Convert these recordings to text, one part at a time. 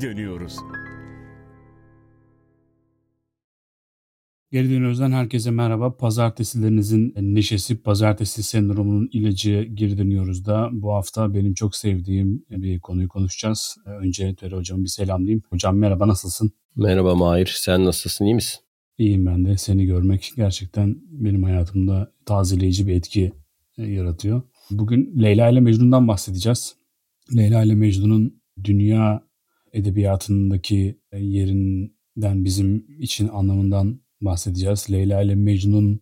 geri dönüyoruz. Geri dönüyoruzdan herkese merhaba. Pazartesilerinizin neşesi, pazartesi sendromunun ilacı geri dönüyoruz da bu hafta benim çok sevdiğim bir konuyu konuşacağız. Önce Tere hocamı bir selamlayayım. Hocam merhaba nasılsın? Merhaba Mahir, sen nasılsın, iyi misin? İyiyim ben de. Seni görmek gerçekten benim hayatımda tazeleyici bir etki e, yaratıyor. Bugün Leyla ile Mecnun'dan bahsedeceğiz. Leyla ile Mecnun'un dünya edebiyatındaki yerinden bizim için anlamından bahsedeceğiz. Leyla ile Mecnun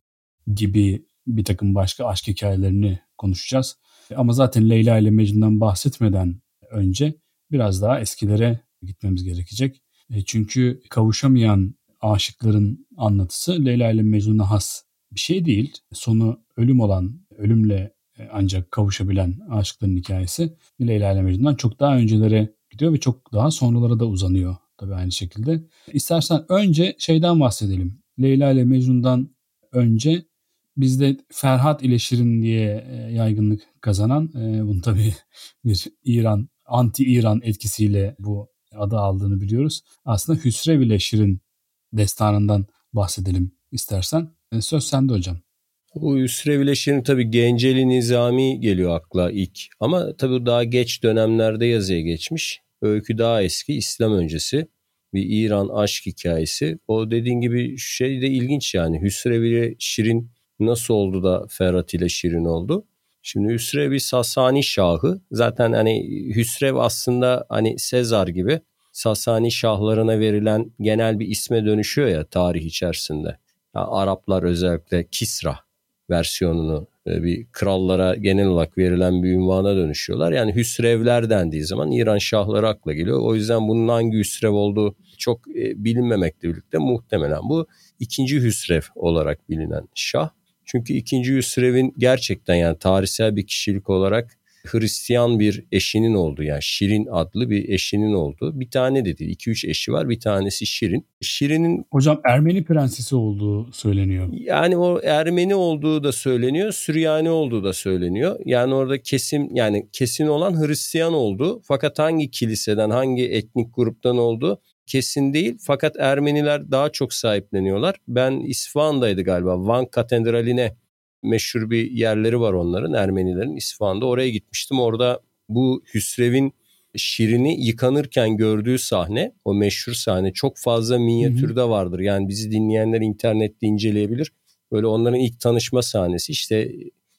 gibi bir takım başka aşk hikayelerini konuşacağız. Ama zaten Leyla ile Mecnun'dan bahsetmeden önce biraz daha eskilere gitmemiz gerekecek. E, çünkü kavuşamayan aşıkların anlatısı Leyla ile Mecnun'a has bir şey değil. Sonu ölüm olan, ölümle e, ancak kavuşabilen aşıkların hikayesi Leyla ile Mecnun'dan çok daha öncelere gidiyor ve çok daha sonralara da uzanıyor tabii aynı şekilde. İstersen önce şeyden bahsedelim. Leyla ile Mecnun'dan önce bizde Ferhat ile Şirin diye e, yaygınlık kazanan, e, bunu tabii bir İran, anti-İran etkisiyle bu adı aldığını biliyoruz. Aslında Hüsrev ile Şirin destanından bahsedelim istersen. E, söz sende hocam. Bu Hüsrev ile Şirin tabii Genceli Nizami geliyor akla ilk. Ama tabii daha geç dönemlerde yazıya geçmiş. Öykü daha eski, İslam öncesi bir İran aşk hikayesi. O dediğin gibi şey de ilginç yani. Hüsrev ile Şirin nasıl oldu da Ferhat ile Şirin oldu? Şimdi Hüsrev bir Sasani şahı. Zaten hani Hüsrev aslında hani Sezar gibi Sasani şahlarına verilen genel bir isme dönüşüyor ya tarih içerisinde. Yani Araplar özellikle Kisra versiyonunu e, bir krallara genel olarak verilen bir ünvana dönüşüyorlar. Yani Hüsrevler dendiği zaman İran şahları akla geliyor. O yüzden bunun hangi Hüsrev olduğu çok e, bilinmemekle birlikte muhtemelen bu ikinci Hüsrev olarak bilinen şah. Çünkü ikinci Hüsrev'in gerçekten yani tarihsel bir kişilik olarak Hristiyan bir eşinin oldu yani Şirin adlı bir eşinin oldu. Bir tane de değil iki üç eşi var bir tanesi Şirin. Şirin'in... Hocam Ermeni prensesi olduğu söyleniyor. Yani o Ermeni olduğu da söyleniyor Süryani olduğu da söyleniyor. Yani orada kesin yani kesin olan Hristiyan oldu fakat hangi kiliseden hangi etnik gruptan oldu kesin değil fakat Ermeniler daha çok sahipleniyorlar. Ben İsfahan'daydı galiba Van Katedrali'ne meşhur bir yerleri var onların Ermenilerin İsfahan'da oraya gitmiştim. Orada bu Hüsrev'in Şirin'i yıkanırken gördüğü sahne o meşhur sahne çok fazla minyatürde vardır. Yani bizi dinleyenler internette inceleyebilir. Böyle onların ilk tanışma sahnesi işte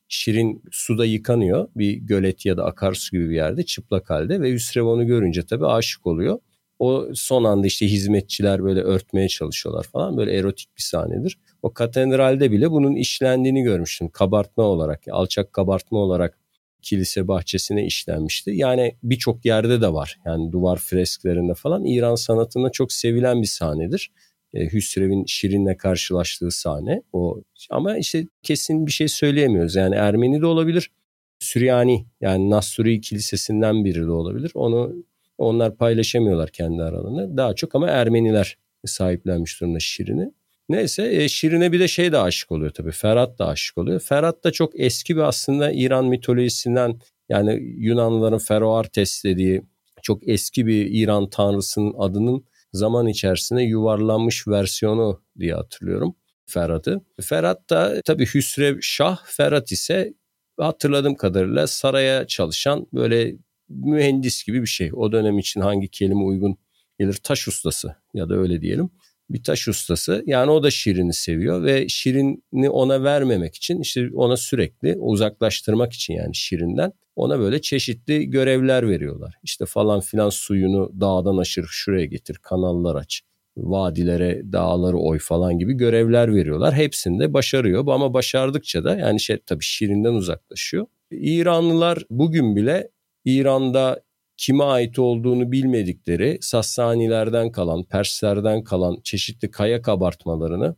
Şirin suda yıkanıyor bir gölet ya da akarsu gibi bir yerde çıplak halde ve Hüsrev onu görünce tabii aşık oluyor. O son anda işte hizmetçiler böyle örtmeye çalışıyorlar falan böyle erotik bir sahnedir. O katedralde bile bunun işlendiğini görmüştüm kabartma olarak alçak kabartma olarak kilise bahçesine işlenmişti. Yani birçok yerde de var yani duvar fresklerinde falan İran sanatında çok sevilen bir sahnedir. E, Hüsrev'in Şirin'le karşılaştığı sahne o ama işte kesin bir şey söyleyemiyoruz yani Ermeni de olabilir Süryani yani Nasuri kilisesinden biri de olabilir onu onlar paylaşamıyorlar kendi aralarında. Daha çok ama Ermeniler sahiplenmiş durumda Şirin'i. Neyse e, Şirin'e bir de şey de aşık oluyor tabii. Ferhat da aşık oluyor. Ferhat da çok eski bir aslında İran mitolojisinden yani Yunanlıların Feroartes dediği çok eski bir İran tanrısının adının zaman içerisinde yuvarlanmış versiyonu diye hatırlıyorum Ferhat'ı. Ferhat da tabii Hüsrev Şah, Ferhat ise hatırladığım kadarıyla saraya çalışan böyle mühendis gibi bir şey. O dönem için hangi kelime uygun gelir? Taş ustası ya da öyle diyelim. Bir taş ustası. Yani o da Şirin'i seviyor ve Şirin'i ona vermemek için işte ona sürekli uzaklaştırmak için yani Şirin'den ona böyle çeşitli görevler veriyorlar. İşte falan filan suyunu dağdan aşır şuraya getir kanallar aç vadilere dağları oy falan gibi görevler veriyorlar. Hepsini de başarıyor ama başardıkça da yani şey tabii Şirin'den uzaklaşıyor. İranlılar bugün bile İran'da kime ait olduğunu bilmedikleri Sassanilerden kalan, Perslerden kalan çeşitli kaya kabartmalarını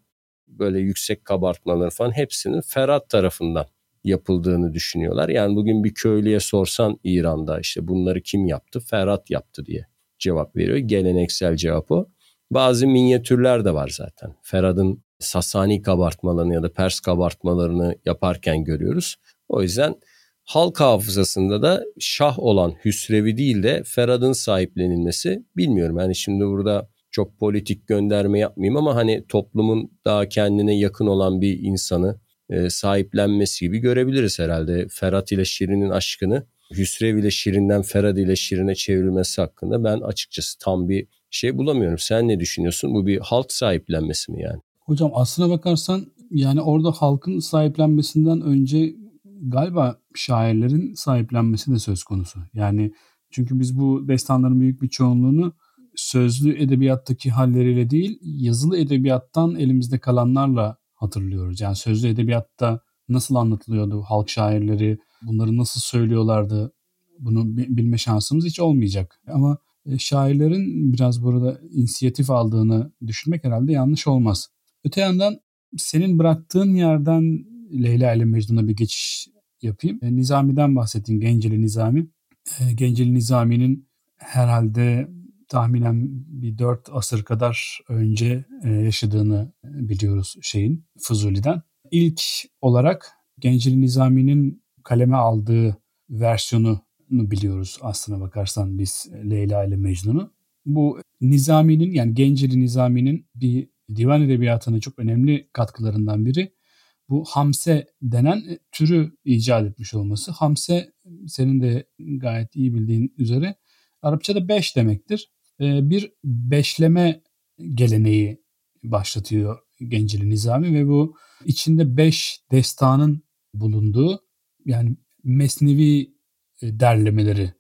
böyle yüksek kabartmaları falan hepsinin Ferhat tarafından yapıldığını düşünüyorlar. Yani bugün bir köylüye sorsan İran'da işte bunları kim yaptı? Ferhat yaptı diye cevap veriyor. Geleneksel cevap o. Bazı minyatürler de var zaten. Ferhat'ın Sasani kabartmalarını ya da Pers kabartmalarını yaparken görüyoruz. O yüzden halk hafızasında da şah olan Hüsrev'i değil de Ferhat'ın sahiplenilmesi bilmiyorum. Yani şimdi burada çok politik gönderme yapmayayım ama hani toplumun daha kendine yakın olan bir insanı e, sahiplenmesi gibi görebiliriz herhalde. Ferhat ile Şirin'in aşkını Hüsrev ile Şirin'den Ferhat ile Şirin'e çevrilmesi hakkında ben açıkçası tam bir şey bulamıyorum. Sen ne düşünüyorsun? Bu bir halk sahiplenmesi mi yani? Hocam aslına bakarsan yani orada halkın sahiplenmesinden önce galiba şairlerin sahiplenmesi de söz konusu. Yani çünkü biz bu destanların büyük bir çoğunluğunu sözlü edebiyattaki halleriyle değil, yazılı edebiyattan elimizde kalanlarla hatırlıyoruz. Yani sözlü edebiyatta nasıl anlatılıyordu halk şairleri, bunları nasıl söylüyorlardı bunu bilme şansımız hiç olmayacak. Ama e, şairlerin biraz burada inisiyatif aldığını düşünmek herhalde yanlış olmaz. Öte yandan senin bıraktığın yerden Leyla ile Mecnun'a bir geçiş yapayım. E, Nizami'den bahsettin, Genceli Nizami. E, Genceli Nizami'nin herhalde tahminen bir dört asır kadar önce yaşadığını biliyoruz şeyin, Fuzuli'den. İlk olarak Genceli Nizami'nin kaleme aldığı versiyonu biliyoruz aslına bakarsan biz Leyla ile Mecnun'u. Bu Nizami'nin yani Genceli Nizami'nin bir divan edebiyatına çok önemli katkılarından biri bu hamse denen türü icat etmiş olması. Hamse senin de gayet iyi bildiğin üzere Arapçada beş demektir. Ee, bir beşleme geleneği başlatıyor Genceli Nizami ve bu içinde beş destanın bulunduğu yani mesnevi e, derlemeleri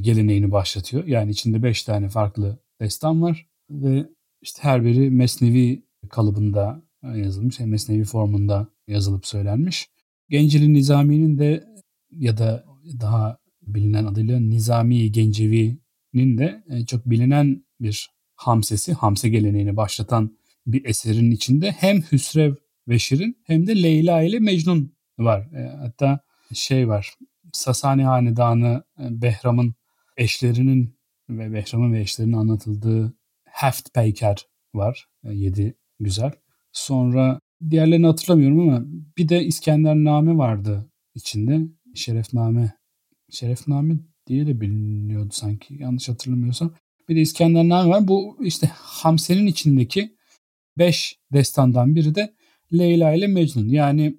geleneğini başlatıyor. Yani içinde beş tane farklı destan var ve işte her biri mesnevi kalıbında yazılmış, yani mesnevi formunda yazılıp söylenmiş. Genceli Nizami'nin de ya da daha bilinen adıyla Nizami Gencevi'nin de e, çok bilinen bir hamsesi, hamse geleneğini başlatan bir eserin içinde hem Hüsrev ve Şirin hem de Leyla ile Mecnun var. E, hatta şey var. Sasani Hanedanı e, Behram'ın eşlerinin ve Behram'ın ve eşlerinin anlatıldığı Heft Peyker var. Yedi güzel. Sonra diğerlerini hatırlamıyorum ama bir de İskendername vardı içinde. Şerefname. Şerefname diye de biliniyordu sanki yanlış hatırlamıyorsam. Bir de İskendername var. Bu işte Hamse'nin içindeki beş destandan biri de Leyla ile Mecnun. Yani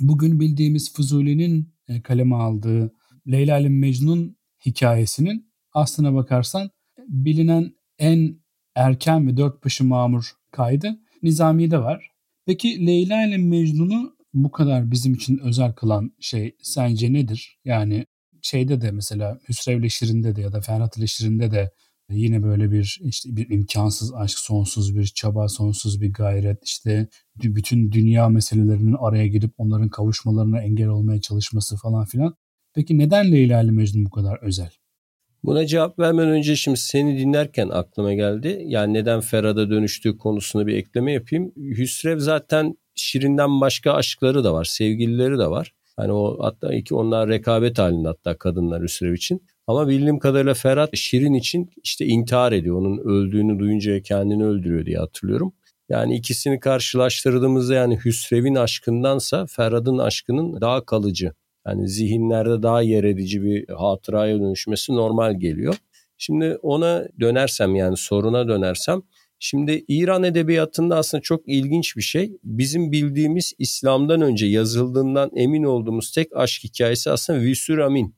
bugün bildiğimiz Fuzuli'nin e, kaleme aldığı Leyla ile Mecnun hikayesinin aslına bakarsan bilinen en erken ve dört başı mamur kaydı Nizami'de var. Peki Leyla ile Mecnun'u bu kadar bizim için özel kılan şey sence nedir? Yani şeyde de mesela Hüsrev ile Şirin'de de ya da Ferhat ile Şirin'de de yine böyle bir işte bir imkansız aşk, sonsuz bir çaba, sonsuz bir gayret, işte bütün dünya meselelerinin araya girip onların kavuşmalarına engel olmaya çalışması falan filan. Peki neden Leyla ile Mecnun bu kadar özel? Buna cevap vermeden önce şimdi seni dinlerken aklıma geldi. Yani neden Ferhat'a dönüştüğü konusuna bir ekleme yapayım. Hüsrev zaten Şirin'den başka aşkları da var, sevgilileri de var. Hani o hatta iki onlar rekabet halinde hatta kadınlar Hüsrev için. Ama bildiğim kadarıyla Ferhat Şirin için işte intihar ediyor. Onun öldüğünü duyunca kendini öldürüyor diye hatırlıyorum. Yani ikisini karşılaştırdığımızda yani Hüsrev'in aşkındansa Ferhat'ın aşkının daha kalıcı. Yani zihinlerde daha yer edici bir hatıraya dönüşmesi normal geliyor. Şimdi ona dönersem yani soruna dönersem Şimdi İran edebiyatında aslında çok ilginç bir şey. Bizim bildiğimiz İslam'dan önce yazıldığından emin olduğumuz tek aşk hikayesi aslında Visur Amin.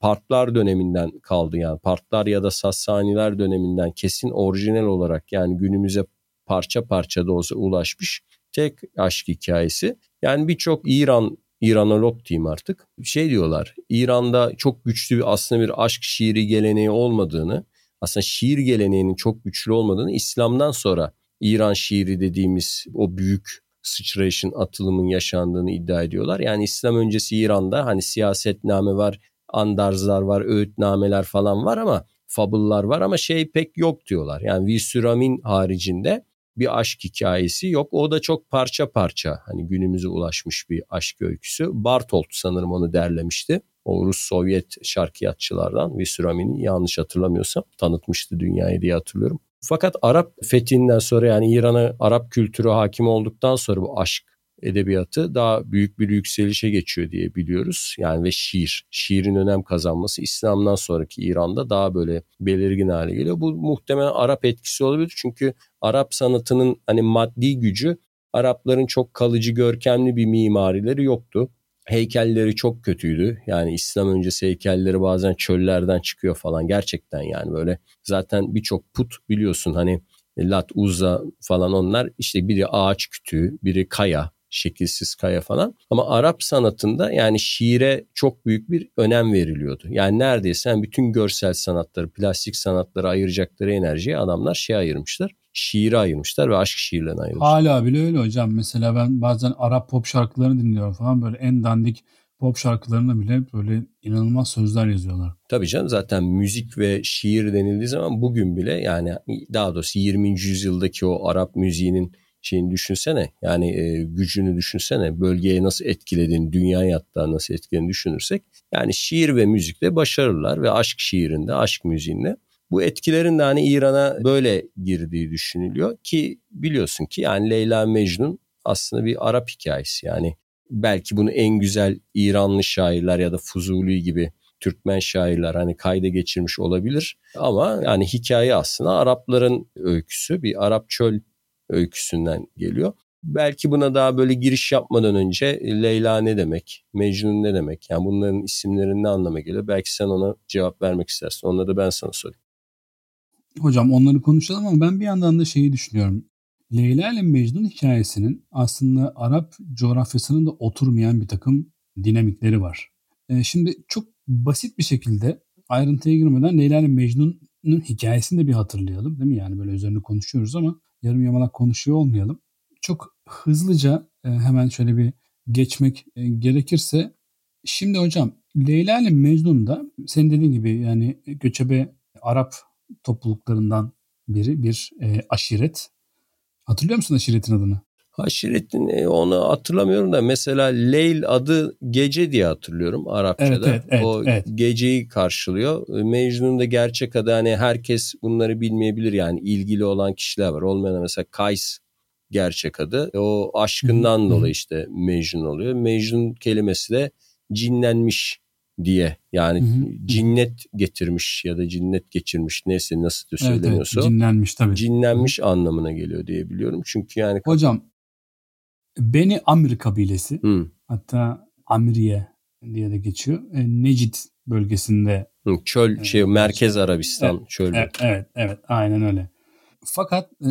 Partlar döneminden kaldı yani Partlar ya da Sassaniler döneminden kesin orijinal olarak yani günümüze parça parça da olsa ulaşmış tek aşk hikayesi. Yani birçok İran İranolog diyeyim artık şey diyorlar İran'da çok güçlü bir aslında bir aşk şiiri geleneği olmadığını aslında şiir geleneğinin çok güçlü olmadığını İslam'dan sonra İran şiiri dediğimiz o büyük sıçrayışın atılımın yaşandığını iddia ediyorlar. Yani İslam öncesi İran'da hani siyasetname var, andarzlar var, öğütnameler falan var ama fabıllar var ama şey pek yok diyorlar. Yani Visuramin haricinde bir aşk hikayesi yok. O da çok parça parça hani günümüze ulaşmış bir aşk öyküsü. Bartolt sanırım onu derlemişti. O Rus Sovyet şarkiyatçılardan Visuramin'i yanlış hatırlamıyorsam tanıtmıştı dünyayı diye hatırlıyorum. Fakat Arap fethinden sonra yani İran'a Arap kültürü hakim olduktan sonra bu aşk edebiyatı daha büyük bir yükselişe geçiyor diye biliyoruz. Yani ve şiir, şiirin önem kazanması İslam'dan sonraki İran'da daha böyle belirgin hale geliyor. Bu muhtemelen Arap etkisi olabilir çünkü Arap sanatının hani maddi gücü Arapların çok kalıcı görkemli bir mimarileri yoktu. Heykelleri çok kötüydü. Yani İslam öncesi heykelleri bazen çöllerden çıkıyor falan gerçekten yani böyle. Zaten birçok put biliyorsun hani Lat, Uzza falan onlar işte biri ağaç kütüğü, biri kaya, şekilsiz kaya falan. Ama Arap sanatında yani şiire çok büyük bir önem veriliyordu. Yani neredeyse yani bütün görsel sanatları, plastik sanatları ayıracakları enerjiyi adamlar şey ayırmışlar. Şiire ayırmışlar ve aşk şiirlerine ayırmışlar. Hala bile öyle hocam. Mesela ben bazen Arap pop şarkılarını dinliyorum falan böyle en dandik pop şarkılarına bile böyle inanılmaz sözler yazıyorlar. Tabii canım zaten müzik ve şiir denildiği zaman bugün bile yani daha doğrusu 20. yüzyıldaki o Arap müziğinin şeyini düşünsene. Yani e, gücünü düşünsene. Bölgeye nasıl etkilediğini, dünyaya hatta nasıl etkilediğini düşünürsek. Yani şiir ve müzikle başarırlar ve aşk şiirinde, aşk müziğinde. Bu etkilerin de hani İran'a böyle girdiği düşünülüyor ki biliyorsun ki yani Leyla Mecnun aslında bir Arap hikayesi. Yani belki bunu en güzel İranlı şairler ya da Fuzuli gibi Türkmen şairler hani kayda geçirmiş olabilir. Ama yani hikaye aslında Arapların öyküsü bir Arap çöl öyküsünden geliyor. Belki buna daha böyle giriş yapmadan önce Leyla ne demek, Mecnun ne demek? Yani bunların isimlerinin ne anlama geliyor? Belki sen ona cevap vermek istersin. Onları da ben sana sorayım. Hocam onları konuşalım ama ben bir yandan da şeyi düşünüyorum. Leyla ile Mecnun hikayesinin aslında Arap coğrafyasının da oturmayan bir takım dinamikleri var. E, şimdi çok basit bir şekilde ayrıntıya girmeden Leyla ile Mecnun'un hikayesini de bir hatırlayalım değil mi? Yani böyle üzerine konuşuyoruz ama yarım yamalak konuşuyor olmayalım. Çok hızlıca e, hemen şöyle bir geçmek e, gerekirse şimdi hocam Leyla ile Mecnun da senin dediğin gibi yani göçebe Arap topluluklarından biri bir e, aşiret. Hatırlıyor musun aşiretin adını? Aşiretin e, onu hatırlamıyorum da mesela Leyl adı gece diye hatırlıyorum Arapçada. Evet, evet, o evet. geceyi karşılıyor. Mecnun da gerçek adı hani herkes bunları bilmeyebilir yani ilgili olan kişiler var. Olmayan mesela Kays gerçek adı. O aşkından Hı-hı. dolayı işte Mecnun oluyor. Mecnun kelimesi de cinlenmiş diye yani Hı-hı. cinnet getirmiş ya da cinnet geçirmiş neyse nasıl söyleniyorsa. Evet, evet, cinlenmiş tabii. Cinlenmiş Hı-hı. anlamına geliyor diye biliyorum. Çünkü yani Hocam Beni Amir kabilesi Hı. hatta Amiriye diye de geçiyor. E, Necid bölgesinde. Hı, çöl e, şey merkez Arabistan evet, çölü. Evet, evet evet aynen öyle. Fakat e,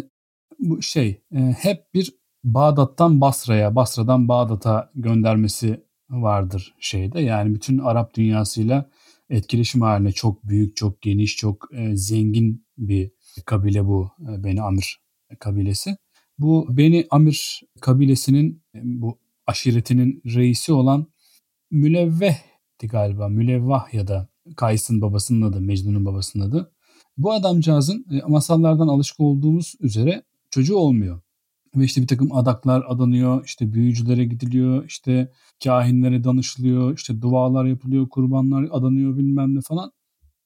bu şey e, hep bir Bağdat'tan Basra'ya, Basra'dan Bağdat'a göndermesi vardır şeyde. Yani bütün Arap dünyasıyla etkileşim haline çok büyük, çok geniş, çok e, zengin bir kabile bu e, Beni Amir kabilesi. Bu Beni Amir kabilesinin bu aşiretinin reisi olan Mülevveh'ti galiba. Mülevvah ya da Kays'ın babasının adı, Mecnun'un babasının adı. Bu adamcağızın e, masallardan alışık olduğumuz üzere çocuğu olmuyor. Ve işte bir takım adaklar adanıyor, işte büyücülere gidiliyor, işte kahinlere danışılıyor, işte dualar yapılıyor, kurbanlar adanıyor bilmem ne falan.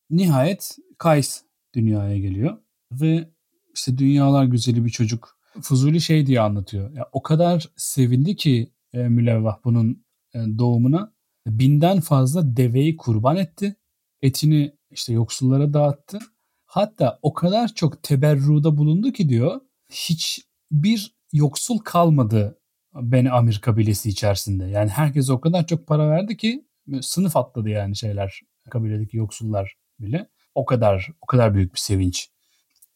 Nihayet Kays dünyaya geliyor ve işte dünyalar güzeli bir çocuk Fuzuli şey diye anlatıyor. Ya, o kadar sevindi ki e, Mülevvah bunun e, doğumuna. Binden fazla deveyi kurban etti. Etini işte yoksullara dağıttı. Hatta o kadar çok teberruda bulundu ki diyor hiç bir yoksul kalmadı Beni Amir kabilesi içerisinde. Yani herkes o kadar çok para verdi ki sınıf atladı yani şeyler kabiledeki yoksullar bile. O kadar o kadar büyük bir sevinç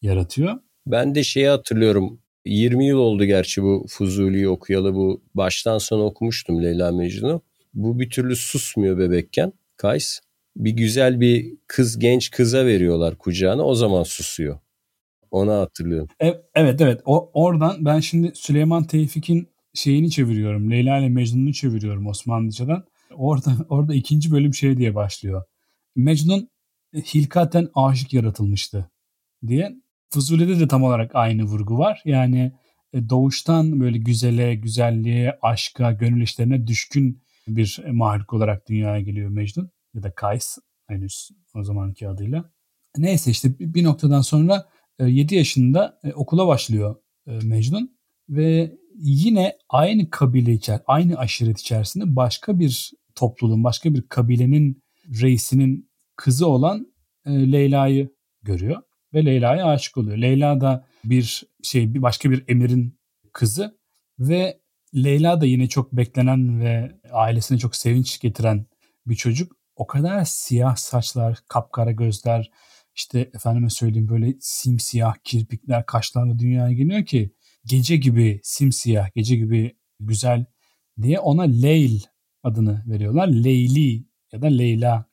yaratıyor. Ben de şeyi hatırlıyorum. 20 yıl oldu gerçi bu Fuzuli'yi okuyalı bu baştan sona okumuştum Leyla Mecnun'u. Bu bir türlü susmuyor bebekken Kays. Bir güzel bir kız genç kıza veriyorlar kucağına o zaman susuyor. Ona hatırlıyorum. Evet evet o, oradan ben şimdi Süleyman Tevfik'in şeyini çeviriyorum. Leyla ile Mecnun'u çeviriyorum Osmanlıcadan. Orada, orada ikinci bölüm şey diye başlıyor. Mecnun hilkaten aşık yaratılmıştı diye. Fuzuli'de de tam olarak aynı vurgu var. Yani e, doğuştan böyle güzele, güzelliğe, aşka, gönül işlerine düşkün bir mahluk olarak dünyaya geliyor Mecnun ya da Kays henüz o zamanki adıyla. Neyse işte bir noktadan sonra 7 e, yaşında e, okula başlıyor Mecnun ve yine aynı kabile içer, aynı aşiret içerisinde başka bir topluluğun, başka bir kabilenin reisinin kızı olan Leyla'yı görüyor ve Leyla'ya aşık oluyor. Leyla da bir şey bir başka bir emirin kızı ve Leyla da yine çok beklenen ve ailesine çok sevinç getiren bir çocuk. O kadar siyah saçlar, kapkara gözler, işte efendime söyleyeyim böyle simsiyah kirpikler, kaşlarla dünyaya geliyor ki gece gibi simsiyah, gece gibi güzel diye ona Leyl adını veriyorlar. Leyli ya da Leyla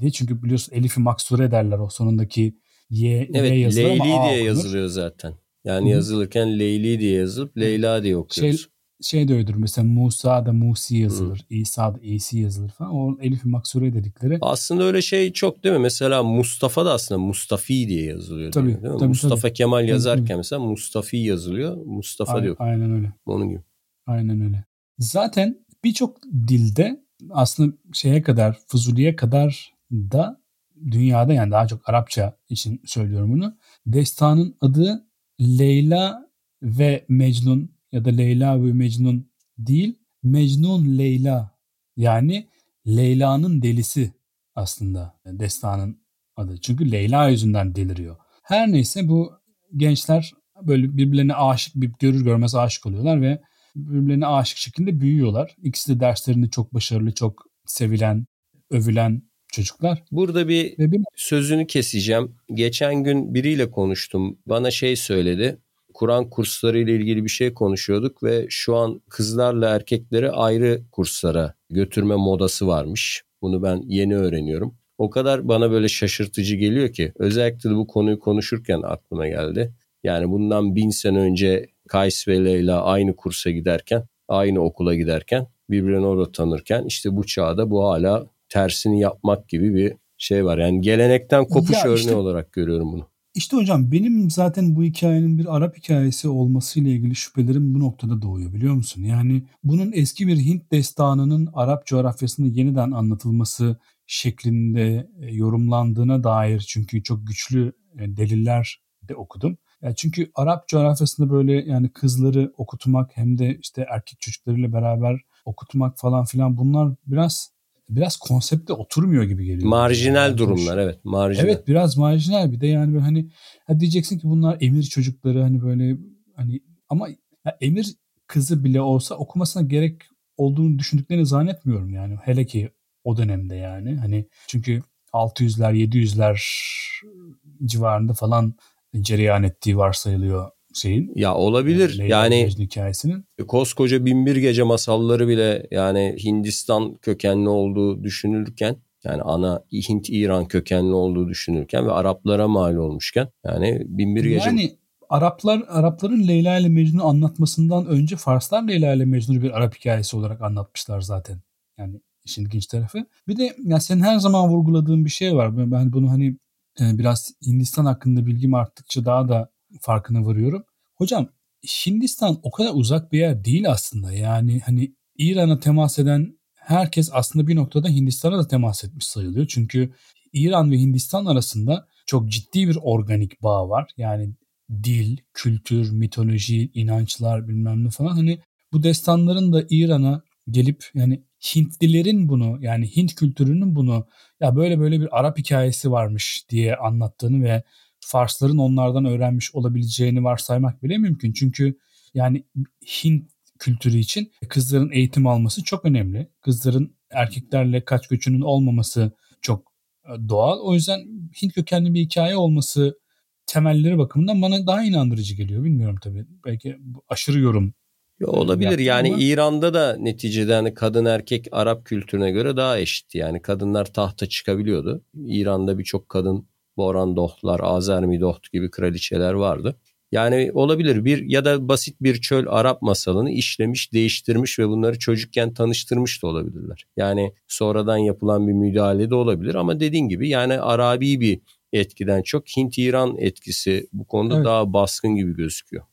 diye. Çünkü biliyorsun Elif'i maksure ederler o sonundaki Y, evet, y yazılır Leyli ama diye yazılıyor zaten. Yani Hı-hı. yazılırken Leyli diye yazılıp Leyla diye okuyoruz. Şey, şey de öyledir mesela Musa da Musi yazılır. Hı. İsa da İsi yazılır falan. O Elif-i Maksure dedikleri. Aslında öyle şey çok değil mi? Mesela Mustafa da aslında Mustafi diye yazılıyor. Tabii, değil mi? tabii Mustafa tabii. Kemal yazarken tabii. mesela Mustafi yazılıyor. Mustafa aynen, diyor. Aynen öyle. Onun gibi. Aynen öyle. Zaten birçok dilde aslında şeye kadar Fuzuli'ye kadar da dünyada yani daha çok Arapça için söylüyorum bunu. Destanın adı Leyla ve Mecnun ya da Leyla ve Mecnun değil Mecnun Leyla yani Leyla'nın delisi aslında destanın adı. Çünkü Leyla yüzünden deliriyor. Her neyse bu gençler böyle birbirlerine aşık bir görür görmez aşık oluyorlar ve birbirlerine aşık şekilde büyüyorlar. İkisi de derslerinde çok başarılı, çok sevilen, övülen çocuklar. Burada bir, sözünü keseceğim. Geçen gün biriyle konuştum. Bana şey söyledi. Kur'an kursları ile ilgili bir şey konuşuyorduk ve şu an kızlarla erkekleri ayrı kurslara götürme modası varmış. Bunu ben yeni öğreniyorum. O kadar bana böyle şaşırtıcı geliyor ki özellikle de bu konuyu konuşurken aklıma geldi. Yani bundan bin sene önce Kays ve Leyla aynı kursa giderken, aynı okula giderken birbirini orada tanırken işte bu çağda bu hala tersini yapmak gibi bir şey var. Yani gelenekten kopuş ya örneği olarak görüyorum bunu. İşte hocam benim zaten bu hikayenin bir Arap hikayesi olmasıyla ilgili şüphelerim bu noktada doğuyor biliyor musun? Yani bunun eski bir Hint destanının Arap coğrafyasında yeniden anlatılması şeklinde e, yorumlandığına dair çünkü çok güçlü e, deliller de okudum. Yani çünkü Arap coğrafyasında böyle yani kızları okutmak hem de işte erkek çocuklarıyla beraber okutmak falan filan bunlar biraz biraz konsepte oturmuyor gibi geliyor. Marjinal yani. durumlar evet. Marjinal. Evet biraz marjinal bir de yani böyle hani ha diyeceksin ki bunlar emir çocukları hani böyle hani ama ya emir kızı bile olsa okumasına gerek olduğunu düşündüklerini zannetmiyorum yani. Hele ki o dönemde yani. Hani çünkü 600'ler 700'ler civarında falan cereyan ettiği varsayılıyor şeyin. Ya olabilir. Leyla yani hikayesinin. koskoca Binbir Gece masalları bile yani Hindistan kökenli olduğu düşünülürken yani ana Hint İran kökenli olduğu düşünülürken ve Araplara mal olmuşken yani Binbir Gece Yani Araplar Arapların Leyla ile Mecnun'u anlatmasından önce Farslar Leyla ile Mecnun'u bir Arap hikayesi olarak anlatmışlar zaten. Yani işin ilginç tarafı. Bir de ya senin her zaman vurguladığın bir şey var. Ben bunu hani e, biraz Hindistan hakkında bilgim arttıkça daha da farkına varıyorum. Hocam Hindistan o kadar uzak bir yer değil aslında. Yani hani İran'a temas eden herkes aslında bir noktada Hindistan'a da temas etmiş sayılıyor. Çünkü İran ve Hindistan arasında çok ciddi bir organik bağ var. Yani dil, kültür, mitoloji, inançlar bilmem ne falan. Hani bu destanların da İran'a gelip yani Hintlilerin bunu yani Hint kültürünün bunu ya böyle böyle bir Arap hikayesi varmış diye anlattığını ve Farsların onlardan öğrenmiş olabileceğini varsaymak bile mümkün. Çünkü yani Hint kültürü için kızların eğitim alması çok önemli. Kızların erkeklerle kaç göçünün olmaması çok e, doğal. O yüzden Hint kökenli bir hikaye olması temelleri bakımından bana daha inandırıcı geliyor. Bilmiyorum tabii. Belki aşırı yorum Yo, olabilir yani ama... İran'da da neticede hani kadın erkek Arap kültürüne göre daha eşit. Yani kadınlar tahta çıkabiliyordu. İran'da birçok kadın Boran Dohtlar, Azermi Doht gibi kraliçeler vardı. Yani olabilir bir ya da basit bir çöl Arap masalını işlemiş, değiştirmiş ve bunları çocukken tanıştırmış da olabilirler. Yani sonradan yapılan bir müdahale de olabilir ama dediğin gibi yani Arabi bir etkiden çok Hint-İran etkisi bu konuda evet. daha baskın gibi gözüküyor.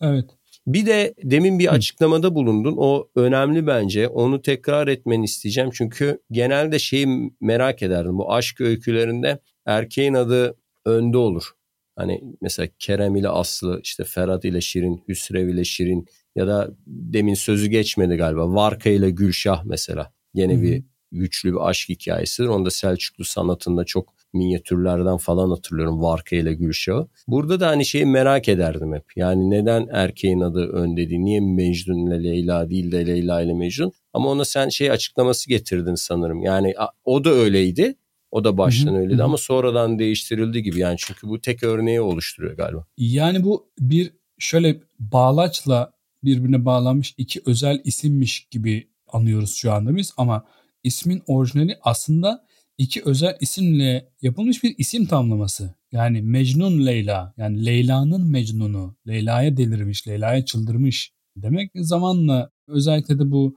Evet. Bir de demin bir açıklamada bulundun. O önemli bence. Onu tekrar etmeni isteyeceğim. Çünkü genelde şeyi merak ederdim. Bu aşk öykülerinde erkeğin adı önde olur. Hani mesela Kerem ile Aslı, işte Ferhat ile Şirin, Hüsrev ile Şirin ya da demin sözü geçmedi galiba. Varka ile Gülşah mesela. Hı-hı. bir güçlü bir aşk hikayesidir. Onu da Selçuklu sanatında çok minyatürlerden falan hatırlıyorum Varka ile Gülşah'ı. Burada da hani şeyi merak ederdim hep. Yani neden erkeğin adı ön dedi? Niye Mecnun ile Leyla değil de Leyla ile Mecnun? Ama ona sen şey açıklaması getirdin sanırım. Yani o da öyleydi. O da baştan öyleydi hı hı. ama sonradan değiştirildi gibi. Yani çünkü bu tek örneği oluşturuyor galiba. Yani bu bir şöyle bağlaçla birbirine bağlanmış iki özel isimmiş gibi anlıyoruz şu anda biz ama ismin orijinali aslında iki özel isimle yapılmış bir isim tamlaması. Yani Mecnun Leyla yani Leyla'nın Mecnun'u, Leyla'ya delirmiş, Leyla'ya çıldırmış demek. Zamanla özellikle de bu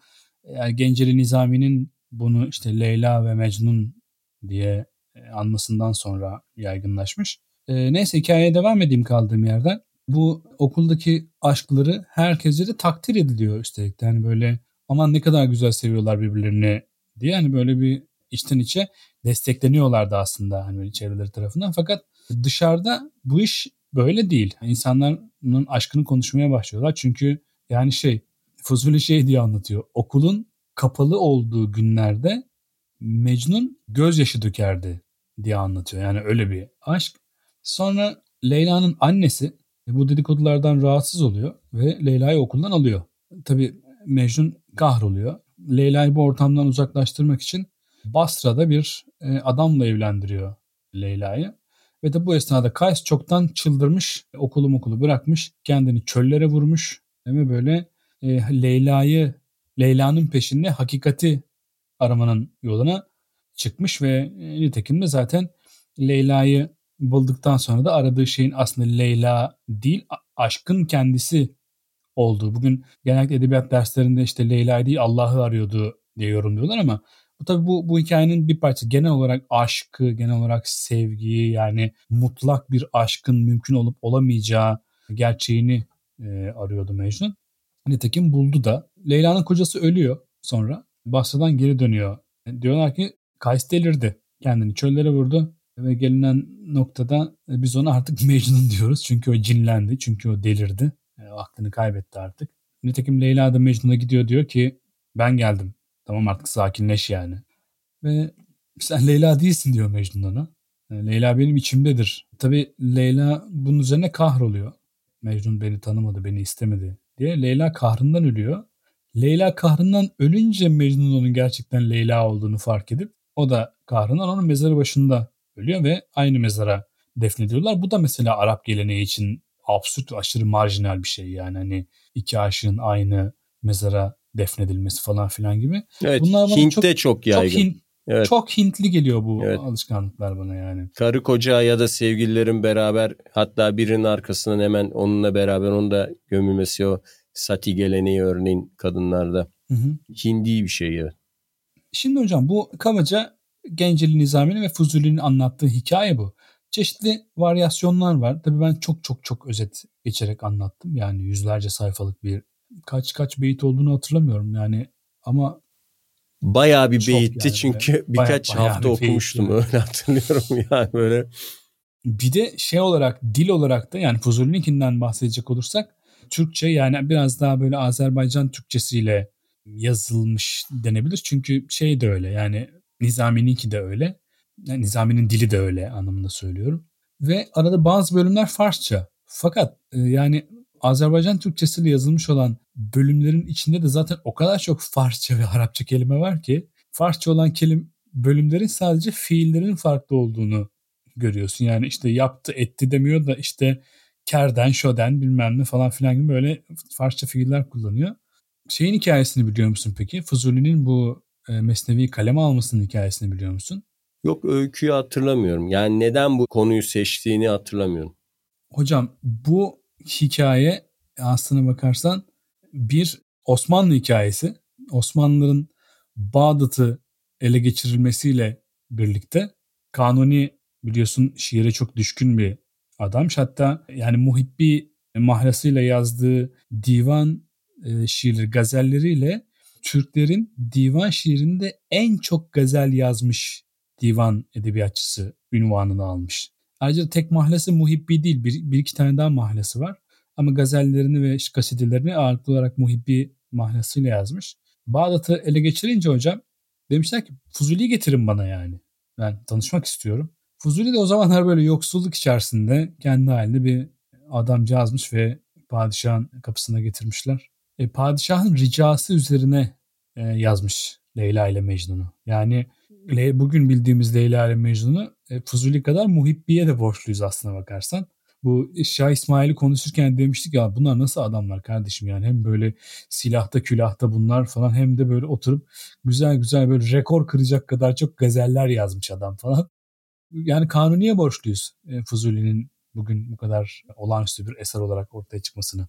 yani Genceli Nizami'nin bunu işte Leyla ve Mecnun diye e, anmasından sonra yaygınlaşmış. E, neyse hikayeye devam edeyim kaldığım yerden. Bu okuldaki aşkları herkese de takdir ediliyor üstelik. Yani böyle aman ne kadar güzel seviyorlar birbirlerini diye yani böyle bir içten içe destekleniyorlardı aslında hani çevreleri tarafından. Fakat dışarıda bu iş böyle değil. İnsanların aşkını konuşmaya başlıyorlar. Çünkü yani şey Fuzuli şey diye anlatıyor. Okulun kapalı olduğu günlerde Mecnun gözyaşı dökerdi diye anlatıyor. Yani öyle bir aşk. Sonra Leyla'nın annesi bu dedikodulardan rahatsız oluyor ve Leyla'yı okuldan alıyor. Tabii Mecnun kahroluyor. Leyla'yı bu ortamdan uzaklaştırmak için Basra'da bir e, adamla evlendiriyor Leyla'yı. Ve de bu esnada Kays çoktan çıldırmış, okulu okulu bırakmış, kendini çöllere vurmuş ve böyle e, Leyla'yı, Leyla'nın peşinde hakikati aramanın yoluna çıkmış ve e, nitekim de zaten Leyla'yı bulduktan sonra da aradığı şeyin aslında Leyla değil aşkın kendisi olduğu. Bugün genellikle edebiyat derslerinde işte Leyla değil Allah'ı arıyordu diye yorumluyorlar ama bu tabii bu, bu hikayenin bir parçası. Genel olarak aşkı, genel olarak sevgiyi yani mutlak bir aşkın mümkün olup olamayacağı gerçeğini e, arıyordu Mecnun. Nitekim buldu da. Leyla'nın kocası ölüyor sonra. Basra'dan geri dönüyor. Diyorlar ki Kays delirdi. Kendini çöllere vurdu ve gelinen noktada e, biz ona artık Mecnun diyoruz. Çünkü o cinlendi. Çünkü o delirdi. E, aklını kaybetti artık. Nitekim Leyla da Mecnun'a gidiyor diyor ki ben geldim. Tamam artık sakinleş yani. Ve sen Leyla değilsin diyor Mecnun ona. E, Leyla benim içimdedir. Tabi Leyla bunun üzerine kahroluyor. Mecnun beni tanımadı, beni istemedi diye. Leyla kahrından ölüyor. Leyla kahrından ölünce Mecnun onun gerçekten Leyla olduğunu fark edip o da kahrından onun mezarı başında ölüyor ve aynı mezara defnediyorlar. Bu da mesela Arap geleneği için absürt aşırı marjinal bir şey yani hani iki aşığın aynı mezara defnedilmesi falan filan gibi. Evet, Bunlar bana Hint'te çok, çok yaygın. Çok, Hint, evet. çok Hintli geliyor bu evet. alışkanlıklar bana yani. Karı koca ya da sevgililerin beraber hatta birinin arkasından hemen onunla beraber onu da gömülmesi o sati geleneği örneğin kadınlarda. Hı hı. Hindi bir şey ya. Şimdi hocam bu kabaca Genceli Nizami'nin ve Fuzuli'nin anlattığı hikaye bu. Çeşitli varyasyonlar var. Tabii ben çok çok çok özet geçerek anlattım. Yani yüzlerce sayfalık bir kaç kaç beyit olduğunu hatırlamıyorum yani ama bayağı bir beyitti yani çünkü birkaç bayağı, hafta okumuştum yani. öyle hatırlıyorum yani böyle. Bir de şey olarak dil olarak da yani Fuzuli'ninkinden bahsedecek olursak Türkçe yani biraz daha böyle Azerbaycan Türkçesiyle yazılmış denebilir. Çünkü şey de öyle yani Nizami'ninki de öyle. Yani Nizami'nin dili de öyle anlamında söylüyorum. Ve arada bazı bölümler Farsça. Fakat e, yani Azerbaycan Türkçesiyle yazılmış olan bölümlerin içinde de zaten o kadar çok Farsça ve Arapça kelime var ki Farsça olan kelim bölümlerin sadece fiillerin farklı olduğunu görüyorsun. Yani işte yaptı etti demiyor da işte kerden, şoden bilmem ne falan filan gibi böyle Farsça fiiller kullanıyor. Şeyin hikayesini biliyor musun peki? Fuzuli'nin bu e, Mesnevi kaleme almasının hikayesini biliyor musun? Yok öyküyü hatırlamıyorum. Yani neden bu konuyu seçtiğini hatırlamıyorum. Hocam bu hikaye aslına bakarsan bir Osmanlı hikayesi. Osmanlıların Bağdat'ı ele geçirilmesiyle birlikte Kanuni biliyorsun şiire çok düşkün bir adammış. Hatta yani Muhibbi mahlasıyla yazdığı divan e, şiirleri, gazelleriyle Türklerin divan şiirinde en çok gazel yazmış divan edebiyatçısı ünvanını almış. Ayrıca tek mahallesi Muhibbi değil. Bir, bir iki tane daha mahallesi var. Ama gazellerini ve kasidelerini ağırlıklı olarak Muhibbi mahlasıyla yazmış. Bağdat'ı ele geçirince hocam demişler ki Fuzuli'yi getirin bana yani. Ben tanışmak istiyorum. Fuzuli de o zamanlar böyle yoksulluk içerisinde kendi halinde bir adam yazmış ve padişahın kapısına getirmişler. E, padişahın ricası üzerine e, yazmış Leyla ile Mecnun'u. Yani bugün bildiğimiz Leyla ile Mecnun'u e, Fuzuli kadar Muhibbi'ye de borçluyuz aslına bakarsan. Bu Şah İsmail'i konuşurken demiştik ya bunlar nasıl adamlar kardeşim yani hem böyle silahta külahta bunlar falan hem de böyle oturup güzel güzel böyle rekor kıracak kadar çok gazeller yazmış adam falan. Yani kanuniye borçluyuz e, Fuzuli'nin bugün bu kadar olağanüstü bir eser olarak ortaya çıkmasını.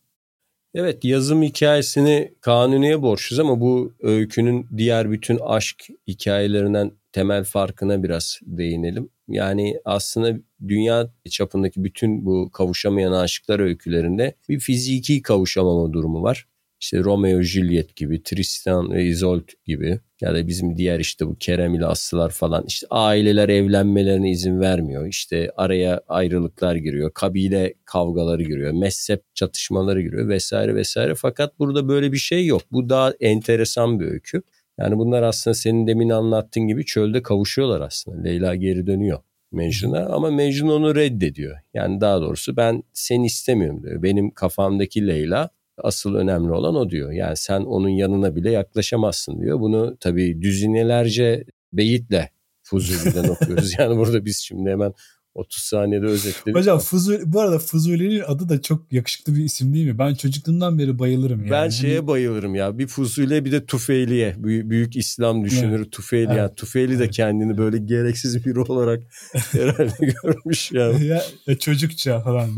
Evet yazım hikayesini Kanuni'ye borçluyuz ama bu öykünün diğer bütün aşk hikayelerinden temel farkına biraz değinelim. Yani aslında dünya çapındaki bütün bu kavuşamayan aşıklar öykülerinde bir fiziki kavuşamama durumu var işte Romeo Juliet gibi, Tristan ve Isolde gibi ya da bizim diğer işte bu Kerem ile Aslılar falan işte aileler evlenmelerine izin vermiyor. İşte araya ayrılıklar giriyor, kabile kavgaları giriyor, mezhep çatışmaları giriyor vesaire vesaire. Fakat burada böyle bir şey yok. Bu daha enteresan bir öykü. Yani bunlar aslında senin demin anlattığın gibi çölde kavuşuyorlar aslında. Leyla geri dönüyor Mecnun'a ama Mecnun onu reddediyor. Yani daha doğrusu ben seni istemiyorum diyor. Benim kafamdaki Leyla Asıl önemli olan o diyor. Yani sen onun yanına bile yaklaşamazsın diyor. Bunu tabii düzinelerce beyitle Fuzuli'den okuyoruz. Yani burada biz şimdi hemen 30 saniyede özetledik. Hocam Fuzuli, bu arada Fuzuli'nin adı da çok yakışıklı bir isim değil mi? Ben çocukluğumdan beri bayılırım yani. Ben şeye hani... bayılırım ya. Bir Fuzuli bir de Tufeyli'ye. Büyük, büyük İslam düşünürü evet. Tufeyli. Evet. Yani Tufeyli de kendini böyle gereksiz biri olarak herhalde görmüş yani. ya, ya çocukça falan.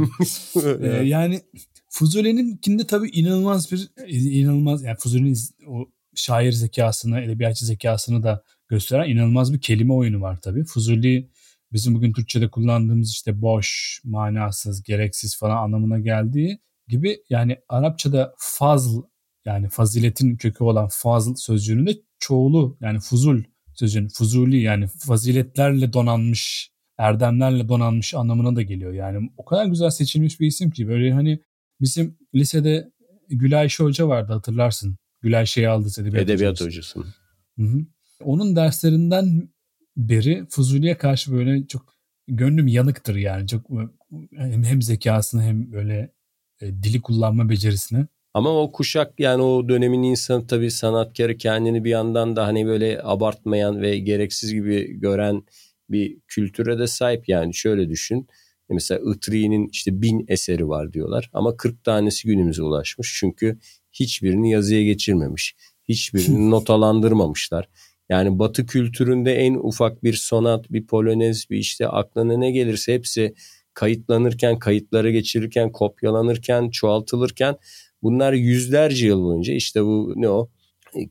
ee, yani Fuzuli'ninkinde tabii inanılmaz bir inanılmaz yani Fuzuli'nin o şair zekasını, edebiyatçı zekasını da gösteren inanılmaz bir kelime oyunu var tabii. Fuzuli bizim bugün Türkçe'de kullandığımız işte boş, manasız, gereksiz falan anlamına geldiği gibi yani Arapçada fazl yani faziletin kökü olan fazl sözcüğünün de çoğulu yani fuzul sözcüğünün fuzuli yani faziletlerle donanmış erdemlerle donanmış anlamına da geliyor. Yani o kadar güzel seçilmiş bir isim ki böyle hani Bizim lisede Gülayşe Hoca vardı hatırlarsın. Gülayşe'yi aldı edebiyat, edebiyat hocası. Hı hı. Onun derslerinden beri Fuzuli'ye karşı böyle çok gönlüm yanıktır yani. Çok hem, hem zekasını hem böyle e, dili kullanma becerisini. Ama o kuşak yani o dönemin insanı tabii sanatkarı kendini bir yandan da hani böyle abartmayan ve gereksiz gibi gören bir kültüre de sahip yani şöyle düşün. Mesela Itri'nin işte bin eseri var diyorlar ama 40 tanesi günümüze ulaşmış. Çünkü hiçbirini yazıya geçirmemiş. Hiçbirini notalandırmamışlar. Yani batı kültüründe en ufak bir sonat, bir polonez, bir işte aklına ne gelirse hepsi kayıtlanırken, kayıtlara geçirirken, kopyalanırken, çoğaltılırken bunlar yüzlerce yıl boyunca işte bu ne o?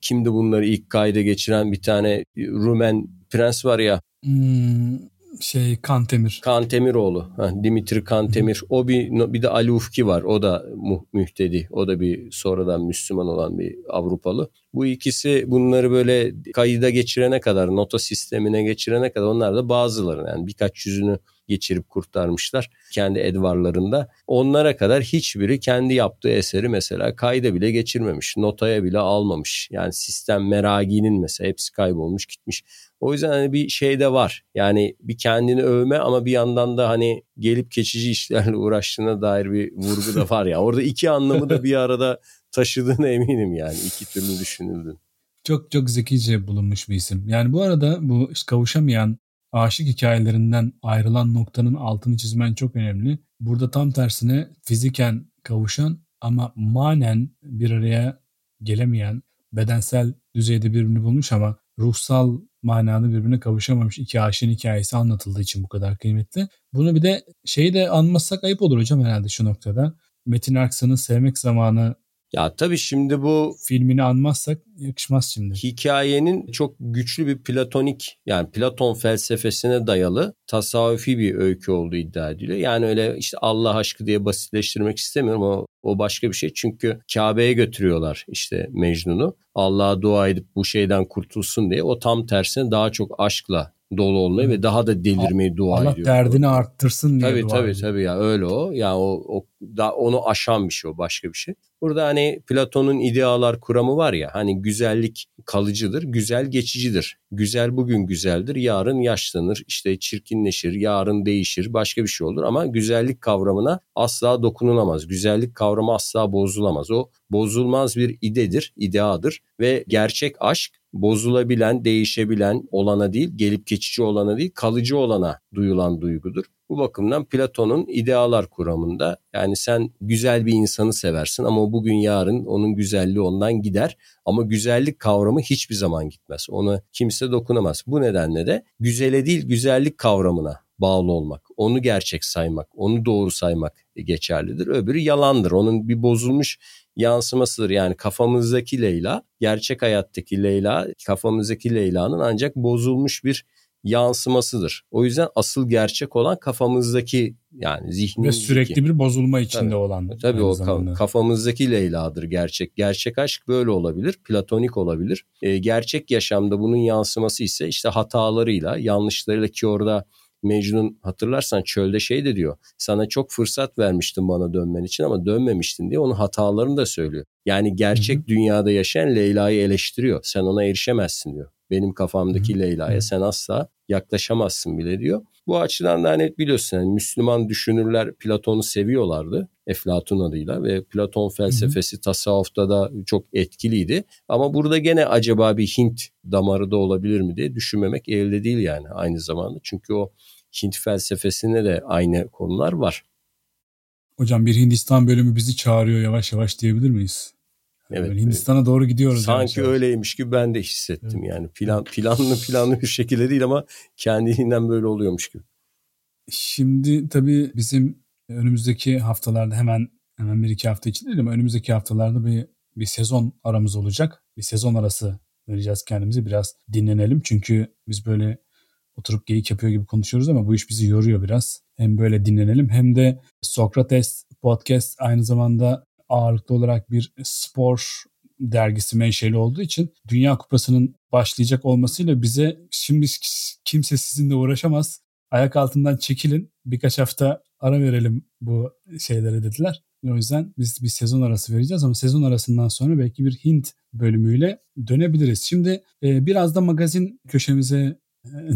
Kimdi bunları ilk kayda geçiren bir tane Rumen prens var ya. Hmm, şey Kantemir. Kantemiroğlu. Ha, Dimitri Kantemir. Hı. O bir bir de Ali Ufki var. O da mu, mühtedi. O da bir sonradan Müslüman olan bir Avrupalı. Bu ikisi bunları böyle kayıda geçirene kadar, nota sistemine geçirene kadar onlar da bazıları yani birkaç yüzünü geçirip kurtarmışlar kendi edvarlarında. Onlara kadar hiçbiri kendi yaptığı eseri mesela kayda bile geçirmemiş. Notaya bile almamış. Yani sistem meraginin mesela hepsi kaybolmuş gitmiş. O yüzden hani bir şey de var. Yani bir kendini övme ama bir yandan da hani gelip geçici işlerle uğraştığına dair bir vurgu da var ya. Orada iki anlamı da bir arada taşıdığına eminim yani. iki türlü düşünüldü. Çok çok zekice bulunmuş bir isim. Yani bu arada bu kavuşamayan aşık hikayelerinden ayrılan noktanın altını çizmen çok önemli. Burada tam tersine fiziken kavuşan ama manen bir araya gelemeyen bedensel düzeyde birbirini bulmuş ama ruhsal manada birbirine kavuşamamış iki aşığın hikayesi anlatıldığı için bu kadar kıymetli. Bunu bir de şeyi de anmazsak ayıp olur hocam herhalde şu noktada. Metin Aksan'ın Sevmek Zamanı ya tabii şimdi bu filmini anmazsak yakışmaz şimdi. Hikayenin çok güçlü bir platonik yani Platon felsefesine dayalı tasavvufi bir öykü olduğu iddia ediliyor. Yani öyle işte Allah aşkı diye basitleştirmek istemiyorum ama o başka bir şey. Çünkü Kabe'ye götürüyorlar işte Mecnun'u. Allah'a dua edip bu şeyden kurtulsun diye. O tam tersine daha çok aşkla dolu olmayı ve daha da delirmeyi dua Allah ediyor. derdini arttırsın diye Tabii dua tabii tabii ya öyle o. Ya o, o da onu aşan bir şey o başka bir şey. Burada hani Platon'un idealar kuramı var ya hani güzellik kalıcıdır, güzel geçicidir. Güzel bugün güzeldir, yarın yaşlanır, işte çirkinleşir, yarın değişir, başka bir şey olur ama güzellik kavramına asla dokunulamaz. Güzellik kavramı asla bozulamaz. O bozulmaz bir idedir, ideadır ve gerçek aşk bozulabilen, değişebilen olana değil, gelip geçici olana değil, kalıcı olana duyulan duygudur. Bu bakımdan Platon'un idealar kuramında yani sen güzel bir insanı seversin ama bugün yarın onun güzelliği ondan gider. Ama güzellik kavramı hiçbir zaman gitmez. Ona kimse dokunamaz. Bu nedenle de güzele değil güzellik kavramına bağlı olmak, onu gerçek saymak, onu doğru saymak geçerlidir. Öbürü yalandır. Onun bir bozulmuş yansımasıdır. Yani kafamızdaki Leyla, gerçek hayattaki Leyla, kafamızdaki Leyla'nın ancak bozulmuş bir yansımasıdır. O yüzden asıl gerçek olan kafamızdaki yani Ve zihnimizdeki. sürekli bir bozulma içinde Tabii. olan. Tabii o zamanda. ka- kafamızdaki Leyla'dır gerçek. Gerçek aşk böyle olabilir. Platonik olabilir. E, gerçek yaşamda bunun yansıması ise işte hatalarıyla, yanlışlarıyla ki orada Mecnun hatırlarsan çölde şey de diyor. Sana çok fırsat vermiştim bana dönmen için ama dönmemiştin diye onun hatalarını da söylüyor. Yani gerçek Hı hı. dünyada yaşayan Leyla'yı eleştiriyor. Sen ona erişemezsin diyor. Benim kafamdaki Hı hı. Leyla'ya Hı. sen asla yaklaşamazsın bile diyor. Bu açıdan da hani biliyorsun yani Müslüman düşünürler Platon'u seviyorlardı. Eflatun adıyla ve Platon felsefesi tasavvufta da çok etkiliydi. Ama burada gene acaba bir Hint damarı da olabilir mi diye düşünmemek elde değil yani aynı zamanda. Çünkü o Hint felsefesinde de aynı konular var. Hocam bir Hindistan bölümü bizi çağırıyor yavaş yavaş diyebilir miyiz? Evet. Böyle Hindistan'a doğru gidiyoruz. Sanki yavaş. öyleymiş gibi ben de hissettim Evet. yani. Plan, planlı planlı bir şekilde değil ama kendiliğinden böyle oluyormuş gibi. Şimdi tabii bizim önümüzdeki haftalarda hemen hemen bir iki hafta içinde değil ama önümüzdeki haftalarda bir bir sezon aramız olacak. Bir sezon arası vereceğiz kendimize biraz dinlenelim. Çünkü biz böyle oturup geyik yapıyor gibi konuşuyoruz ama bu iş bizi yoruyor biraz. Hem böyle dinlenelim hem de Sokrates podcast aynı zamanda ağırlıklı olarak bir spor dergisi menşeli olduğu için Dünya Kupası'nın başlayacak olmasıyla bize şimdi kimse sizinle uğraşamaz. Ayak altından çekilin. Birkaç hafta ara verelim bu şeylere dediler. O yüzden biz bir sezon arası vereceğiz ama sezon arasından sonra belki bir Hint bölümüyle dönebiliriz. Şimdi e, biraz da magazin köşemize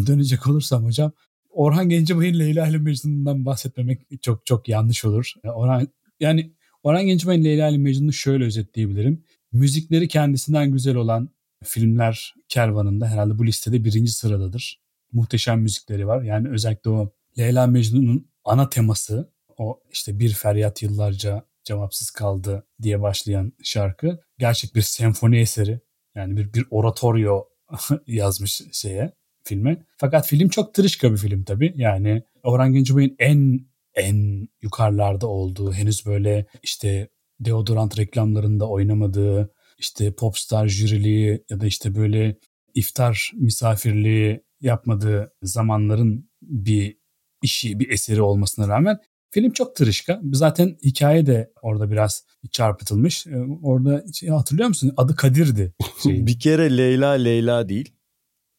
dönecek olursam hocam Orhan Gencebay'ın Leyla ile Mecnun'dan bahsetmemek çok çok yanlış olur. Orhan yani Orhan Gencebay'ın Leyla ile Mecnun'u şöyle özetleyebilirim. Müzikleri kendisinden güzel olan filmler kervanında herhalde bu listede birinci sıradadır. Muhteşem müzikleri var. Yani özellikle o Leyla Mecnun'un ana teması o işte bir feryat yıllarca cevapsız kaldı diye başlayan şarkı gerçek bir senfoni eseri. Yani bir, bir oratoryo yazmış şeye filme. Fakat film çok tırışka bir film tabii. Yani Orhan Gencebay'ın en en yukarılarda olduğu henüz böyle işte deodorant reklamlarında oynamadığı işte popstar jüriliği ya da işte böyle iftar misafirliği yapmadığı zamanların bir işi, bir eseri olmasına rağmen film çok tırışka. Zaten hikaye de orada biraz çarpıtılmış. Orada şey, hatırlıyor musun? Adı Kadir'di. Bir kere Leyla Leyla değil.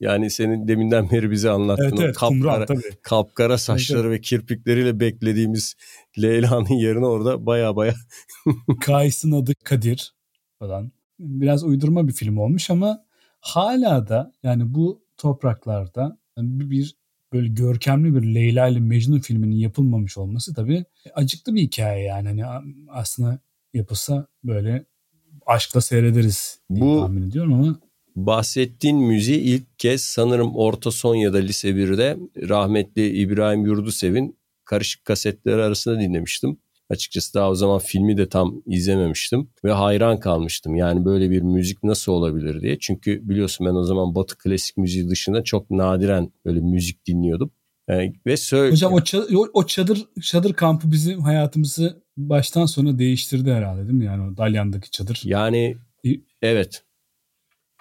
Yani senin deminden beri bize anlattığın evet, evet, o kapkara, kumral, tabii. kapkara saçları evet, ve kirpikleriyle beklediğimiz Leyla'nın yerine orada baya baya. Kays'ın adı Kadir falan. Biraz uydurma bir film olmuş ama hala da yani bu topraklarda bir böyle görkemli bir Leyla ile Mecnun filminin yapılmamış olması tabii acıklı bir hikaye yani. Hani aslında yapılsa böyle aşkla seyrederiz diye bu, tahmin ediyorum ama bahsettiğin müziği ilk kez sanırım orta son ya da lise 1'de rahmetli İbrahim Yurdusev'in karışık kasetleri arasında dinlemiştim. Açıkçası daha o zaman filmi de tam izlememiştim ve hayran kalmıştım. Yani böyle bir müzik nasıl olabilir diye. Çünkü biliyorsun ben o zaman Batı klasik müziği dışında çok nadiren böyle müzik dinliyordum. Yani ve söyle. Hocam o çadır, o çadır çadır kampı bizim hayatımızı baştan sona değiştirdi herhalde değil mi? Yani o Dalyan'daki çadır. Yani evet.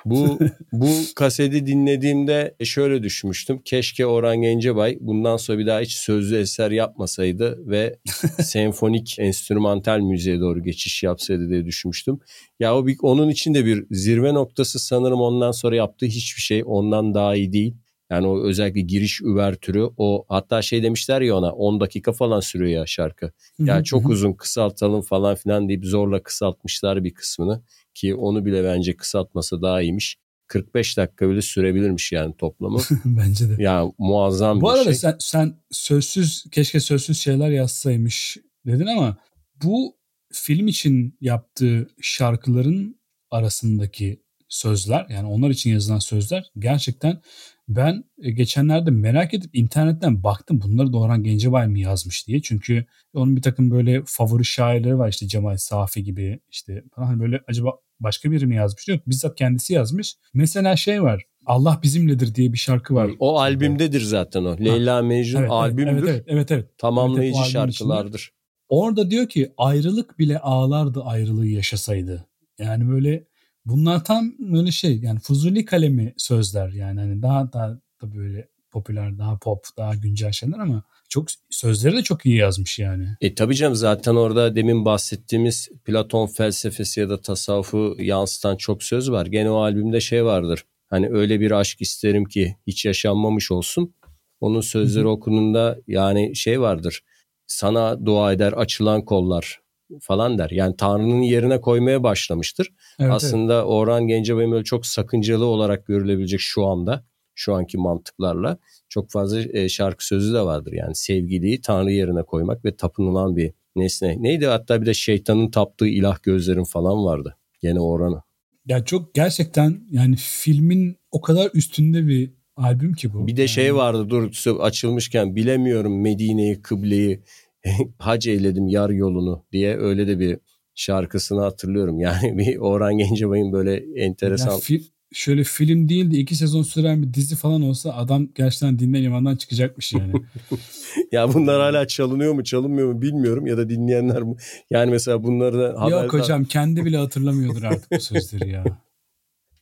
Bu bu kaseti dinlediğimde şöyle düşmüştüm. Keşke Orhan Gencebay bundan sonra bir daha hiç sözlü eser yapmasaydı ve senfonik enstrümantal müziğe doğru geçiş yapsaydı diye düşünmüştüm. Ya o bir, onun için de bir zirve noktası sanırım ondan sonra yaptığı hiçbir şey ondan daha iyi değil. Yani o özellikle giriş üvertürü o hatta şey demişler ya ona 10 dakika falan sürüyor ya şarkı. Ya çok uzun kısaltalım falan filan deyip zorla kısaltmışlar bir kısmını ki onu bile bence kısaltması daha iyiymiş. 45 dakika bile sürebilirmiş yani toplamı. bence de. Ya muazzam Bu bir arada şey. sen, sen sözsüz keşke sözsüz şeyler yazsaymış dedin ama bu film için yaptığı şarkıların arasındaki sözler yani onlar için yazılan sözler gerçekten ben e, geçenlerde merak edip internetten baktım bunları da Orhan Gencebay mı yazmış diye. Çünkü onun bir takım böyle favori şairleri var işte Cemal Safi gibi işte falan hani böyle acaba başka biri mi yazmış? Yok bizzat kendisi yazmış. Mesela şey var Allah bizimledir diye bir şarkı var. O albümdedir zaten o. Leyla Mecnun Evet, albümdür. Evet evet evet. evet. Tamamlayıcı Evet, şarkılardır. Orada diyor ki ayrılık bile ağlardı ayrılığı yaşasaydı. Yani böyle bunlar tam böyle şey yani Fuzuli kalemi sözler yani hani daha daha da böyle popüler, daha pop, daha güncel şeyler ama çok sözleri de çok iyi yazmış yani. E tabii canım zaten orada demin bahsettiğimiz Platon felsefesi ya da tasavvufu yansıtan çok söz var. Gene o albümde şey vardır. Hani öyle bir aşk isterim ki hiç yaşanmamış olsun. Onun sözleri okununda yani şey vardır. Sana dua eder açılan kollar falan der. Yani Tanrı'nın yerine koymaya başlamıştır. Evet, Aslında Orhan Gencebay'ın böyle çok sakıncalı olarak görülebilecek şu anda şu anki mantıklarla çok fazla e, şarkı sözü de vardır. Yani sevgiliyi Tanrı yerine koymak ve tapınılan bir nesne. Neydi hatta bir de şeytanın taptığı ilah gözlerin falan vardı. Gene Orhan'ı. Ya çok gerçekten yani filmin o kadar üstünde bir albüm ki bu. Bir de yani. şey vardı dur açılmışken bilemiyorum Medine'yi, kıbleyi, hac eyledim yar yolunu diye öyle de bir şarkısını hatırlıyorum. Yani bir Orhan Gencebay'ın böyle enteresan. Ya fi- şöyle film değil de iki sezon süren bir dizi falan olsa adam gerçekten dinden imandan çıkacakmış yani. ya bunlar hala çalınıyor mu çalınmıyor mu bilmiyorum ya da dinleyenler mi? Yani mesela bunları da haberden... Yok hocam kendi bile hatırlamıyordur artık bu sözleri ya.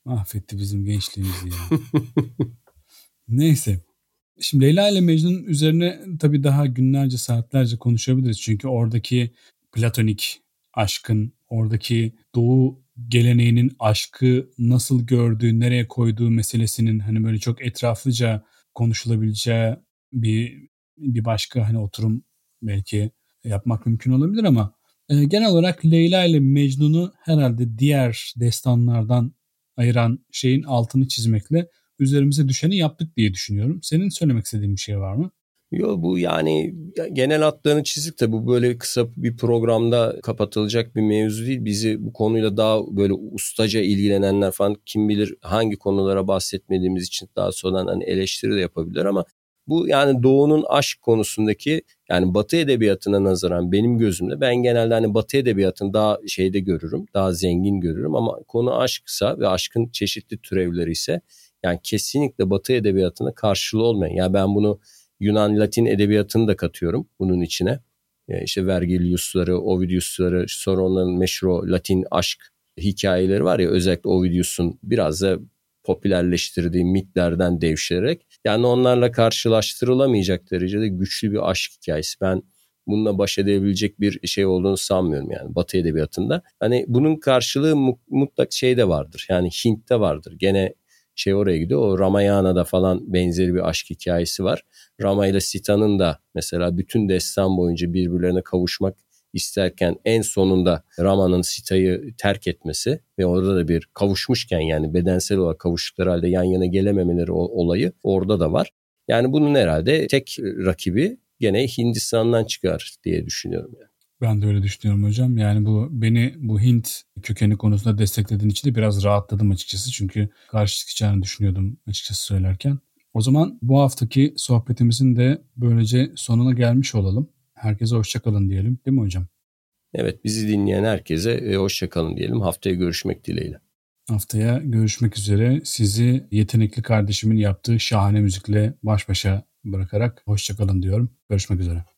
Mahvetti bizim gençliğimizi ya. Neyse. Şimdi Leyla ile Mecnun üzerine tabii daha günlerce saatlerce konuşabiliriz. Çünkü oradaki platonik aşkın, oradaki doğu geleneğinin aşkı nasıl gördüğü, nereye koyduğu meselesinin hani böyle çok etraflıca konuşulabileceği bir bir başka hani oturum belki yapmak mümkün olabilir ama e, genel olarak Leyla ile Mecnun'u herhalde diğer destanlardan ayıran şeyin altını çizmekle üzerimize düşeni yaptık diye düşünüyorum. Senin söylemek istediğin bir şey var mı? Yo bu yani genel hatlarını çizik de bu böyle kısa bir programda kapatılacak bir mevzu değil. Bizi bu konuyla daha böyle ustaca ilgilenenler falan kim bilir hangi konulara bahsetmediğimiz için daha sonradan hani eleştiri de yapabilir ama bu yani doğunun aşk konusundaki yani batı edebiyatına nazaran benim gözümde ben genelde hani batı edebiyatını daha şeyde görürüm. Daha zengin görürüm ama konu aşksa ve aşkın çeşitli türevleri ise yani kesinlikle batı edebiyatına karşılığı olmayan. Yani ben bunu Yunan Latin edebiyatını da katıyorum bunun içine. Yani işte Vergilius'ları, Ovidius'ları sonra onların meşhur Latin aşk hikayeleri var ya özellikle Ovidius'un biraz da popülerleştirdiği mitlerden devşirerek yani onlarla karşılaştırılamayacak derecede güçlü bir aşk hikayesi. Ben bununla baş edebilecek bir şey olduğunu sanmıyorum yani Batı edebiyatında. Hani bunun karşılığı mutlak şey de vardır. Yani Hint'te vardır. Gene şey oraya gidiyor. O Ramayana'da falan benzeri bir aşk hikayesi var. Rama ile Sita'nın da mesela bütün destan boyunca birbirlerine kavuşmak isterken en sonunda Rama'nın Sita'yı terk etmesi ve orada da bir kavuşmuşken yani bedensel olarak kavuştukları halde yan yana gelememeleri olayı orada da var. Yani bunun herhalde tek rakibi gene Hindistan'dan çıkar diye düşünüyorum yani. Ben de öyle düşünüyorum hocam. Yani bu beni bu Hint kökeni konusunda desteklediğin için de biraz rahatladım açıkçası. Çünkü karşı çıkacağını düşünüyordum açıkçası söylerken. O zaman bu haftaki sohbetimizin de böylece sonuna gelmiş olalım. Herkese hoşçakalın diyelim değil mi hocam? Evet bizi dinleyen herkese hoşçakalın diyelim. Haftaya görüşmek dileğiyle. Haftaya görüşmek üzere. Sizi yetenekli kardeşimin yaptığı şahane müzikle baş başa bırakarak hoşçakalın diyorum. Görüşmek üzere.